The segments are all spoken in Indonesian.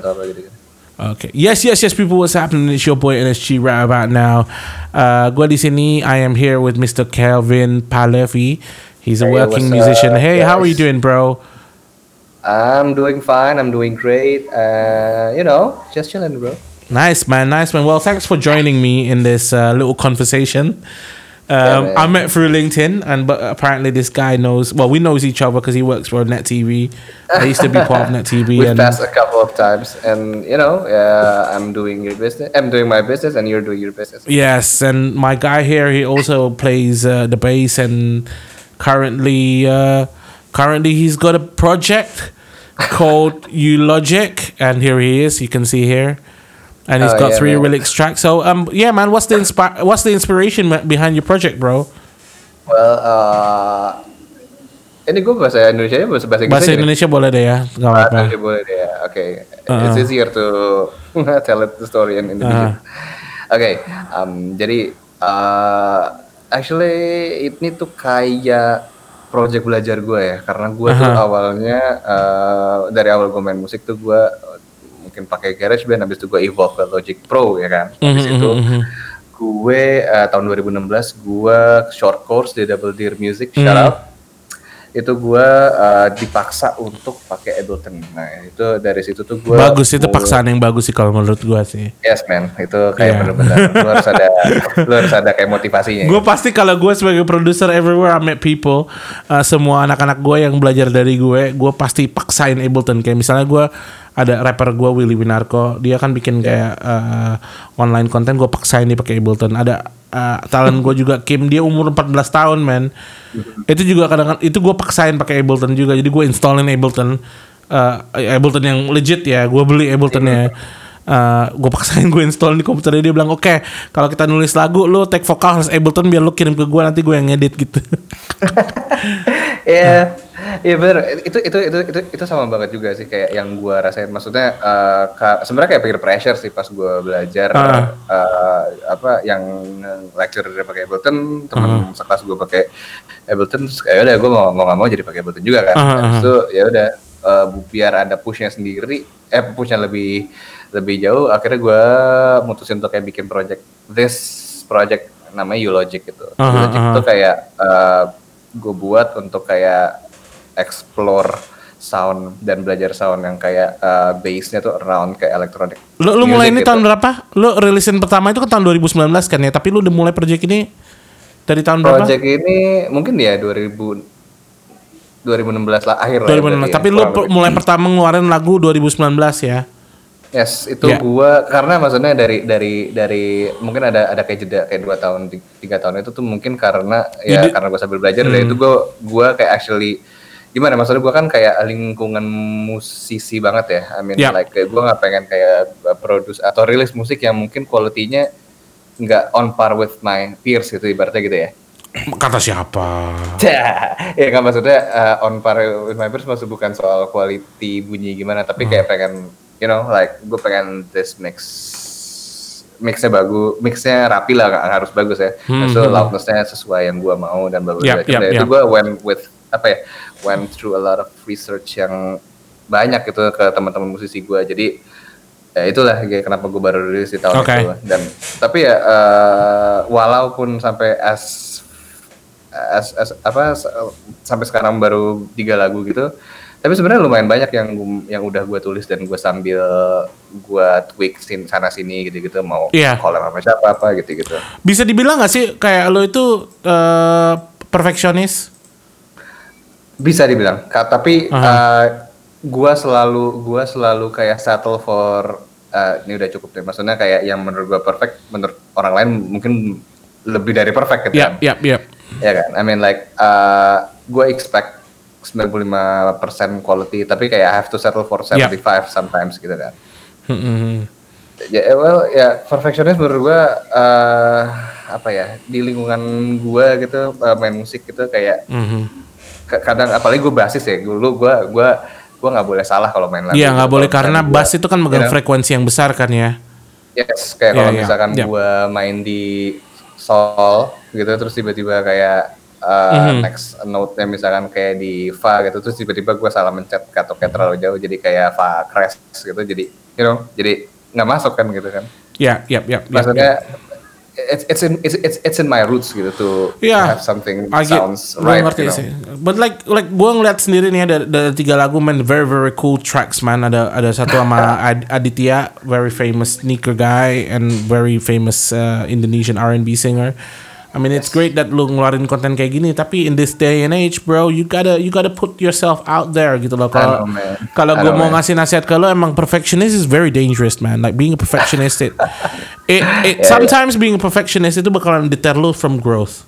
atau apa gitu. Okay. Yes, yes, yes, people. What's happening? It's your boy NSG right about now. Uh, gue di sini. I am here with Mr. Kelvin Palevi. He's a Hey, working musician. up, hey, how are you doing, bro? I'm doing fine. I'm doing great. Uh, you know, just chilling, bro. Nice, man. Nice, man. Well, thanks for joining me in this uh, little conversation. Um, man. I met through LinkedIn, and but apparently this guy knows. Well, we knows each other because he works for Net TV. I used to be part of Net TV, We've and passed a couple of times, and you know, uh, I'm doing your business. I'm doing my business, and you're doing your business. Yes, and my guy here, he also plays uh, the bass, and currently, uh, currently he's got a project called Eulogic, and here he is. You can see here, and he's Oh, got yeah, three man. lyrics tracks. So, um, yeah, man, what's the inspi- What's the inspiration behind your project, bro? Well, uh, ini gue bahasa Indonesia ya bahasa bahasa Inggris Bahasa? Indonesia boleh deh ya, nggak Bahasa apa-apa. Indonesia boleh deh ya. Oke, Uh-uh. it's easier to tell it the story in Indonesia. Uh-huh. Oke, um, jadi uh, actually ini tuh kayak project belajar gue ya, karena gue tuh Uh-huh. awalnya uh, dari awal gue main musik tuh gue mungkin pakai GarageBand, habis itu gue evolve ke Logic Pro ya kan. Habis Mhm, itu mhm, mhm. gue uh, tahun 2016 gue short course di Double Deer Music, shout Hmm. out itu gue uh, dipaksa untuk pakai Ableton. Nah itu dari situ tuh gue Bagus itu paksaan yang bagus sih kalau menurut gua sih. Yes man, itu kayak Iya. bener-bener lu harus ada lu harus ada kayak motivasinya. Gue pasti kalau gue sebagai produser everywhere I met people, uh, semua anak-anak gue yang belajar dari gue, gue pasti paksain Ableton. Kayak misalnya gue ada rapper gue Willy Winarko, dia kan bikin kayak uh, online konten, gue paksain dia pakai Ableton. Ada uh, talent gue juga Kim, dia umur 14 tahun man. Itu juga kadang-kadang itu gue paksain pakai Ableton juga. Jadi gue installin Ableton, uh, Ableton yang legit ya. Gue beli Abletonnya. Uh, gue paksain gue install di komputer dia bilang oke kalau kita nulis lagu lu take vokal harus Ableton biar lu kirim ke gue nanti gue yang ngedit gitu Iya, iya bener. Itu itu itu itu itu sama banget juga sih kayak yang gue rasain. Maksudnya uh, ka- sebenarnya kayak peer pressure sih pas gue belajar Ah. uh, apa yang lecture dia pakai Ableton, temen sekelas gue pakai Ableton, terus kayak udah gue mau mau gak mau jadi pakai Ableton juga kan. Ah, ah, ah. itu ya udah uh, biar ada pushnya sendiri, eh pushnya lebih lebih jauh. Akhirnya gue mutusin untuk kayak bikin project this project namanya Eulogic gitu. Ah, ah, Eulogic ah. itu kayak gue buat untuk kayak explore sound dan belajar sound yang kayak uh, bassnya tuh around kayak electronic. lu lu mulai ini gitu. tahun berapa lu rilisin pertama itu kan tahun 2019 kan ya tapi lu udah mulai project ini dari tahun berapa Project ini mungkin ya 2000 2016 lah akhir lah. ya 2016 ya, tapi lu per- lebih. mulai pertama ngeluarin lagu 2019 ya Yes, itu Ya. gua karena maksudnya dari dari dari mungkin ada ada kayak jeda kayak dua tahun ti- tiga tahun itu tuh mungkin karena ya Jadi- karena gua sambil belajar dari itu gua gua kayak actually gimana maksudnya gua kan kayak lingkungan musisi banget ya. I mean Ya. like gua nggak pengen kayak uh, produce atau rilis musik yang mungkin kualitinya nggak on par with my peers gitu ibaratnya gitu ya. kata siapa ya kan maksudnya uh, on par with my peers maksud bukan soal quality bunyi gimana tapi kayak pengen you know like gue pengen this mix mixnya bagus mixnya rapi lah harus bagus ya Hmm, so hmm. loudnessnya sesuai yang gue mau dan bagus Yap, yap, itu yap. gue went with apa ya went through a lot of research yang banyak gitu ke teman-teman musisi gue jadi ya itulah kenapa gue baru rilis di tahun Oke. itu dan tapi ya eh, walaupun sampai as as, as- apa sampai sekarang baru tiga lagu gitu tapi sebenarnya lumayan banyak yang yang udah gue tulis dan gue sambil gue tweak sin sana sini gitu gitu mau Iya. collab sama siapa apa gitu gitu bisa dibilang gak sih kayak lo itu eh, perfeksionis bisa dibilang. Tapi Aha. gue selalu gua selalu kayak settle for eh, ini udah cukup deh. Maksudnya kayak yang menurut gue perfect menurut orang lain mungkin lebih dari perfect gitu ya kan. ya ya ya kan? I mean like uh, gue expect 95% quality tapi kayak I have to settle for 75 sometimes gitu kan. Hmm, ya well ya perfectionist menurut gue uh, apa ya di lingkungan gue gitu uh, main musik gitu kayak Mhm. ke- kadang apalagi gue basis ya dulu gue gue gue nggak boleh salah kalau main lagu Iya gitu. nggak boleh Kalau karena misalnya bass gua- itu kan megang frekuensi yang besar kan ya. Yes, kayak Iya, kalau iya, misalkan iya. gua main di sol gitu terus tiba-tiba kayak uh, Mhm. next note-nya misalkan kayak di fa gitu terus tiba-tiba gua salah mencet katoknya terlalu jauh jadi kayak fa crash gitu jadi you know jadi nggak masuk kan gitu kan Ya, ya, ya. ya, maksudnya it's it's in it's it's, it's in my roots gitu to Yeah. have something I get- sounds gua right ngerti you know. sih. But like like gue ngeliat sendiri nih ada, ada tiga lagu man very very cool tracks man ada ada satu sama Ad- Aditya very famous sneaker guy and very famous uh, Indonesian R&B singer. I mean it's great that lu ngeluarin konten kayak gini tapi in this day and age bro you gotta you gotta put yourself out there gitu loh kalau kalau gue mau ngasih nasihat ke lo emang perfectionist is very dangerous man like being a perfectionist it it, it sometimes being a perfectionist itu bakalan deter lu from growth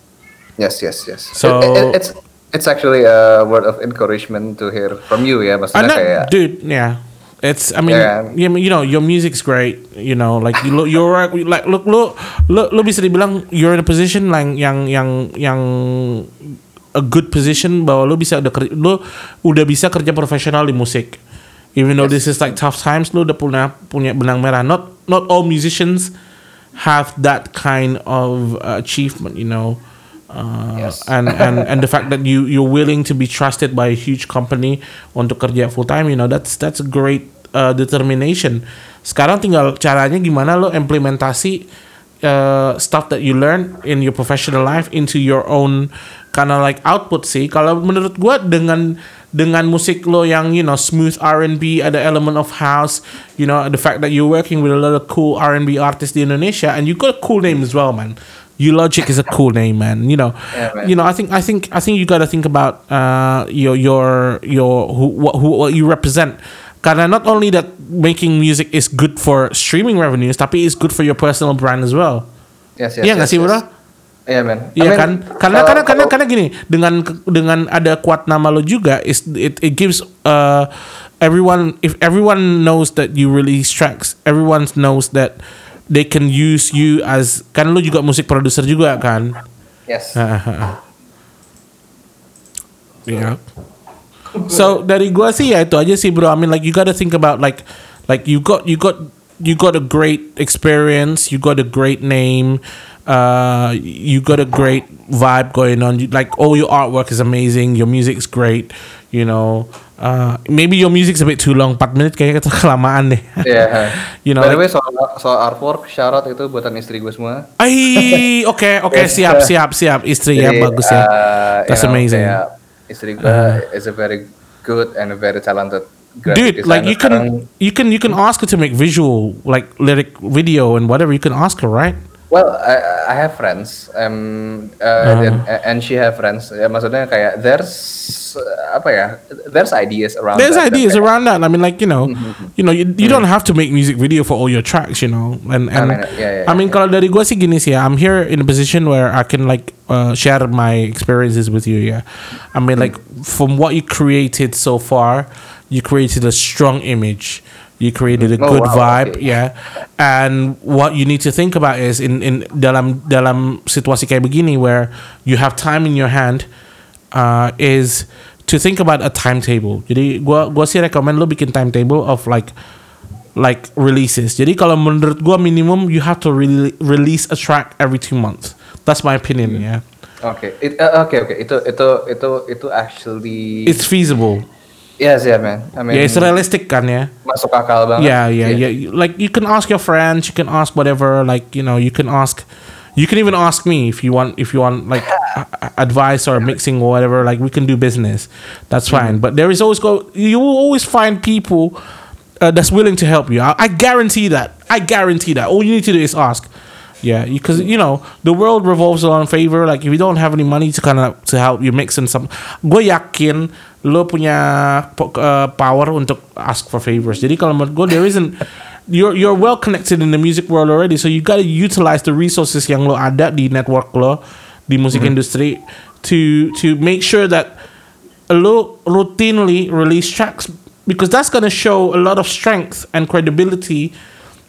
yes yes yes So- It- it- it's it's actually a word of encouragement to hear from you ya maksudnya not, kayak dude. Yeah, it's. I mean, Yeah. you, know, your music's great. You know, like you look, you're right. Like look, look, look, lo bisa dibilang you're in a position like yang yang yang a good position bahwa lo bisa udah lo udah bisa kerja profesional di musik. Even though this is like tough times, lo udah punya punya benang merah. Not not all musicians have that kind of uh, achievement. You know. Uh, Yes. and and and the fact that you you're willing to be trusted by a huge company untuk kerja full time you know that's that's a great uh, determination sekarang tinggal caranya gimana lo implementasi uh, stuff that you learn in your professional life into your own kind of like output sih kalau menurut gua dengan dengan musik lo yang you know smooth R&B ada element of house you know the fact that you're working with a lot of cool R&B artists in Indonesia and you got a cool name as well man Logic is a cool name, man. You know, Yeah, man. you know. I think, I think, I think you got to think about uh, your your your who what, who what you represent. Karena not only that making music is good for streaming revenues, tapi it's good for your personal brand as well. yes yes nggak yes, sih, yes. bro? Iya man. I Iya mean, kan? Karena kalau- karena karena kalau- karena gini, dengan dengan ada kuat nama lo juga is it it gives uh everyone if everyone knows that you release tracks, everyone knows that they can use you as kan lo juga musik producer juga kan? yes. Yeah. So dari gua sih ya itu aja sih bro. I mean like you gotta think about like like you got you got you got a great experience. You got a great name. Uh, you got a great vibe going on. You, like all your artwork is amazing. Your music's great. You know. Uh, maybe your music's a bit too long. 4 menit kayaknya kelamaan deh. Iya. You know, By the way soal soal artwork, syarat itu buatan istri gue semua. Ay, oke oke Yes. siap siap siap. Istri ya bagus ya. uh, That's you know, amazing. kayak istri gue is a very good and a very talented dude like you can you can you can ask her to make visual like lyric video and whatever you can ask her right Well, I, I have friends, um, uh, Uh-huh. and, and she have friends. Ya, maksudnya kayak there's uh, apa ya? There's ideas around. there's that, ideas that- around that i mean like you know Mm-hmm. you know you, you don't have to make music video for all your tracks you know and and mean, yeah, yeah, I mean yeah. kalau dari gua sih gini sih ya, i'm here in a position where i can like uh, share my experiences with you yeah i mean like from what you created so far you created a strong image you created a Oh, good wow, vibe okay. yeah and what you need to think about is in in dalam dalam situasi kayak begini where you have time in your hand uh, is to think about a timetable. Jadi gua gua sih recommend lo bikin timetable of like like releases. Jadi kalau menurut gua minimum you have to re- release a track every two months. That's my opinion. Hmm. Yeah, Oke, It- uh, oke, oke. Itu itu itu itu actually. it's feasible. Yes, yeah, man. I mean, Yeah, it's realistic kan ya. masuk akal banget. Yeah, yeah, yeah. Like you can ask your friends, you can ask whatever. Like you know, you can ask. You can even ask me if you want if you want like advice or mixing or whatever. Like we can do business. That's fine. But there is always go. You will always find people uh, that's willing to help you. I, I guarantee that. I guarantee that. All you need to do is ask. Yeah, because you know the world revolves around favor. Like if you don't have any money to kind of to help you mix in some, gue yakin lo punya uh, power untuk ask for favors. Jadi kalau menurut gue there isn't you're you're well connected in the music world already, so you gotta utilize the resources yang lo ada di network lo di music industry to to make sure that a lo routinely release tracks because that's gonna show a lot of strength and credibility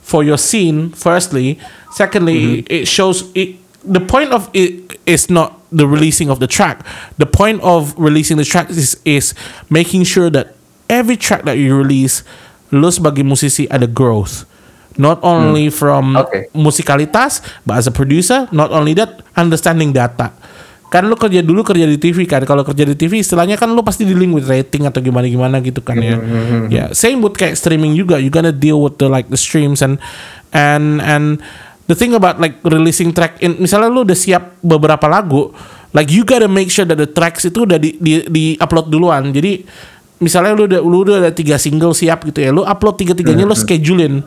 for your scene firstly. Secondly mm-hmm. it shows it the point of it is not the releasing of the track. The point of releasing the track is is making sure that every track that you release lo sebagai musisi ada growth. Not only mm. from Okay. musikalitas but as a producer not only that understanding data kan lu kerja dulu kerja di TV kan. Kalau kerja di TV istilahnya kan lu pasti dealing with rating atau gimana gimana gitu kan ya. Ya same with kayak streaming juga. You gonna deal with the like the streams and and and the thing about like releasing track in misalnya lu udah siap beberapa lagu like you gotta make sure that the tracks itu udah di di, di upload duluan. Jadi misalnya lu udah lu udah ada tiga single siap gitu ya lu upload tiga tiganya lu schedulein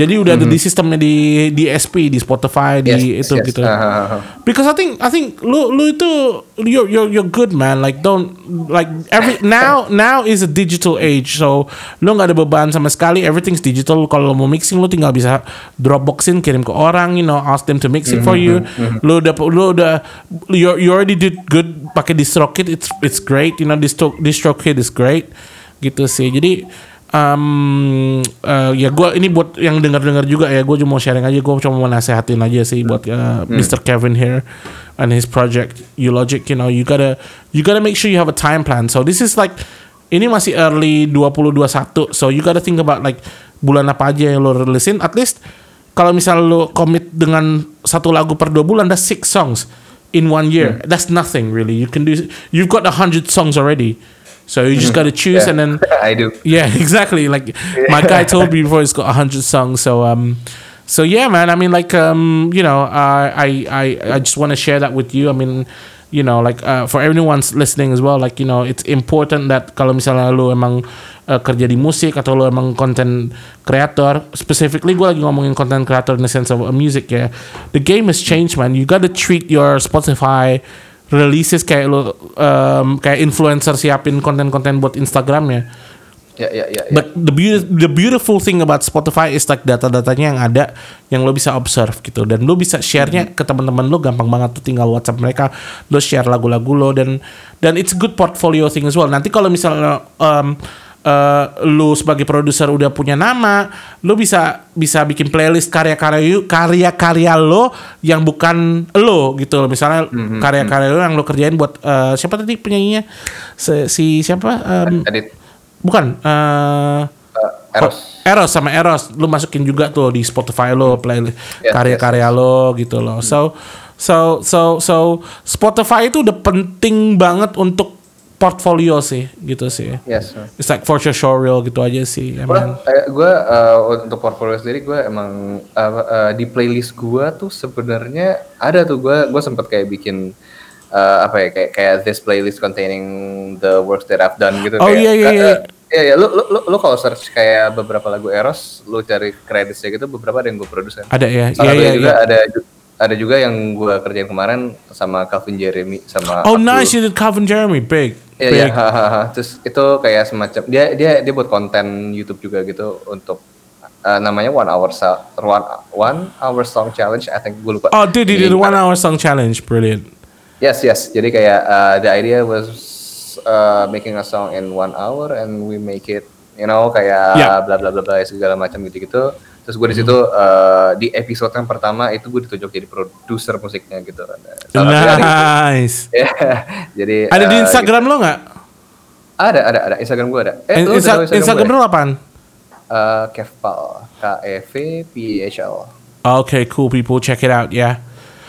jadi udah ada di sistemnya di di SP di Spotify di Yes, itu yes. gitu. Ah, ah, ah. because I think I think lu lu itu you're you're you're good man. Like don't like every now now is a digital age. So lu nggak ada beban sama sekali. Everything's digital. Kalau mau mixing lu tinggal bisa dropboxin kirim ke orang you know ask them to mix it for you. lu udah lu udah you you already did good pakai DistroKid. It's it's great you know distro DistroKid is great. Gitu sih. Jadi um, eh, ya gue ini buat yang dengar-dengar juga ya gue cuma mau sharing aja gue cuma mau nasehatin aja sih buat uh, Mr. Kevin here and his project Ulogic you know you gotta you gotta make sure you have a time plan. So this is like ini masih early 2021 so you gotta think about like bulan apa aja yang lo releasin at least kalau misal lo commit dengan satu lagu per dua bulan that's six songs in one year. That's nothing really. You can do you've got a hundred songs already so you just gotta choose Yeah, and then I do. yeah, exactly. Like my guy told me before, he's got hundred songs. So um, so yeah, man. I mean, like um, you know, I I I, I just want to share that with you. I mean, you know, like uh, for everyone's listening as well. Like you know, it's important that kalau misalnya lu emang uh, kerja di musik atau lu emang content creator, specifically gue lagi ngomongin content creator in the sense of uh, music ya. The game has changed, man. You gotta treat your Spotify releases kayak lu um, kayak influencer siapin konten-konten buat Instagram ya. Ya ya ya. ya. But the beauty, the beautiful thing about Spotify is like data-datanya yang ada yang lo bisa observe gitu dan lo bisa share-nya ke teman-teman lo gampang banget tuh tinggal WhatsApp mereka lo share lagu-lagu lo dan dan it's good portfolio thing as well. Nanti kalau misalnya um, uh, lu sebagai produser udah punya nama, lu bisa bisa bikin playlist karya-karya karya-karya lo yang bukan lo gitu loh. Misalnya karya-karya lo yang lo kerjain buat uh, siapa tadi penyanyinya? Si, si siapa? Um, Edit bukan uh, uh, Eros. Eros sama Eros lu masukin juga tuh di Spotify lo playlist Yes, karya-karya lo gitu loh. So so so so Spotify itu udah penting banget untuk portfolio sih gitu sih. Yes. It's like for your showreel gitu aja sih. I Gue mean, gue untuk portfolio sendiri gue emang uh, uh, di playlist gue tuh sebenarnya ada tuh gue gue sempet kayak bikin uh, apa ya kayak kayak this playlist containing the works that I've done gitu. Oh, kayak, iya, iya, uh, iya. Iya, iya, lu, lu, lu, lu kalau search kayak beberapa lagu Eros, lu cari kreditnya gitu, beberapa ada yang gue produsen. ada ya. Iya satunya iya juga iya. ada ada juga yang gue kerjain kemarin sama Calvin Jeremy sama Oh Abdul. nice you did Calvin Jeremy big. Iya, iya. Terus itu kayak semacam dia dia dia buat konten YouTube juga gitu untuk uh, namanya one hour one one hour song challenge. I think gue lupa. Oh dude, did Jadi, the one hour song challenge. Brilliant. Yes, yes. Jadi kayak uh, the idea was uh, making a song in one hour and we make it, you know, kayak Yeah. bla bla bla bla segala macam gitu-gitu. Terus gue di situ uh, di episode yang pertama itu gue ditunjuk jadi produser musiknya gitu. Itu. Nice. Ya, jadi Ada di uh, Instagram lo nggak? Ada, ada, ada. Instagram gue ada. Eh, Insta- Instagram gue? lo apaan? Eh, Kevpal. K E V P H L. Okay, cool people, check it out ya.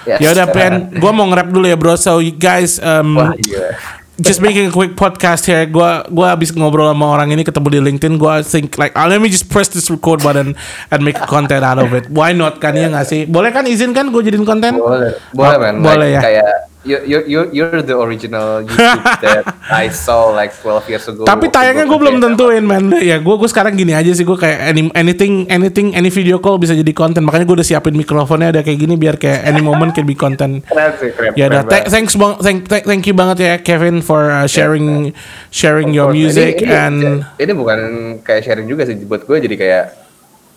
Yes. Ya udah, Pen, gue mau nge-rap dulu ya, bro. So you guys, um, Wah, iya. Just making a quick podcast here. Gua gua habis ngobrol sama orang ini ketemu di LinkedIn. Gua think like, ah, let me just press this record button and make content out of it. Why not kan ya nggak sih? Boleh kan izin kan gue jadiin konten? Boleh, boleh Oh, man. boleh Like, ya. Kayak you, you, you, you're the original YouTube that I saw like 12 years ago. Tapi tayangnya gua gue belum tentuin man. Ya gue gue sekarang gini aja sih Gue kayak any, anything Anything Any video call bisa jadi konten. Makanya gue udah siapin mikrofonnya Ada kayak gini Biar kayak any moment can be content. Keren sih, keren. Ya udah, thanks bang, thank, thank, thank you banget ya Kevin for uh, sharing sharing your music ini, ini, and ini bukan kayak sharing juga sih buat gue jadi kayak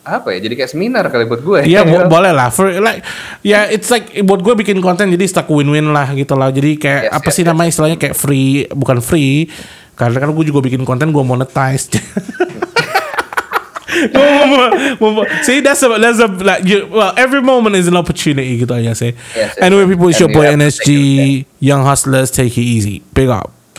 apa ya? Jadi kayak seminar kali buat gue. Iya bo- boleh lah. For like ya it's like buat gue bikin konten jadi stuck win-win lah gitu lah. Jadi kayak Yes, apa yes, sih namanya istilahnya? Kayak free bukan free. Karena kan gue juga bikin konten gue monetize. See that's a that's a like you, well every moment is an opportunity gitu aja sih Yes, yes, anyway yes. people it's your boy NSG Young Hustlers take it easy. Big up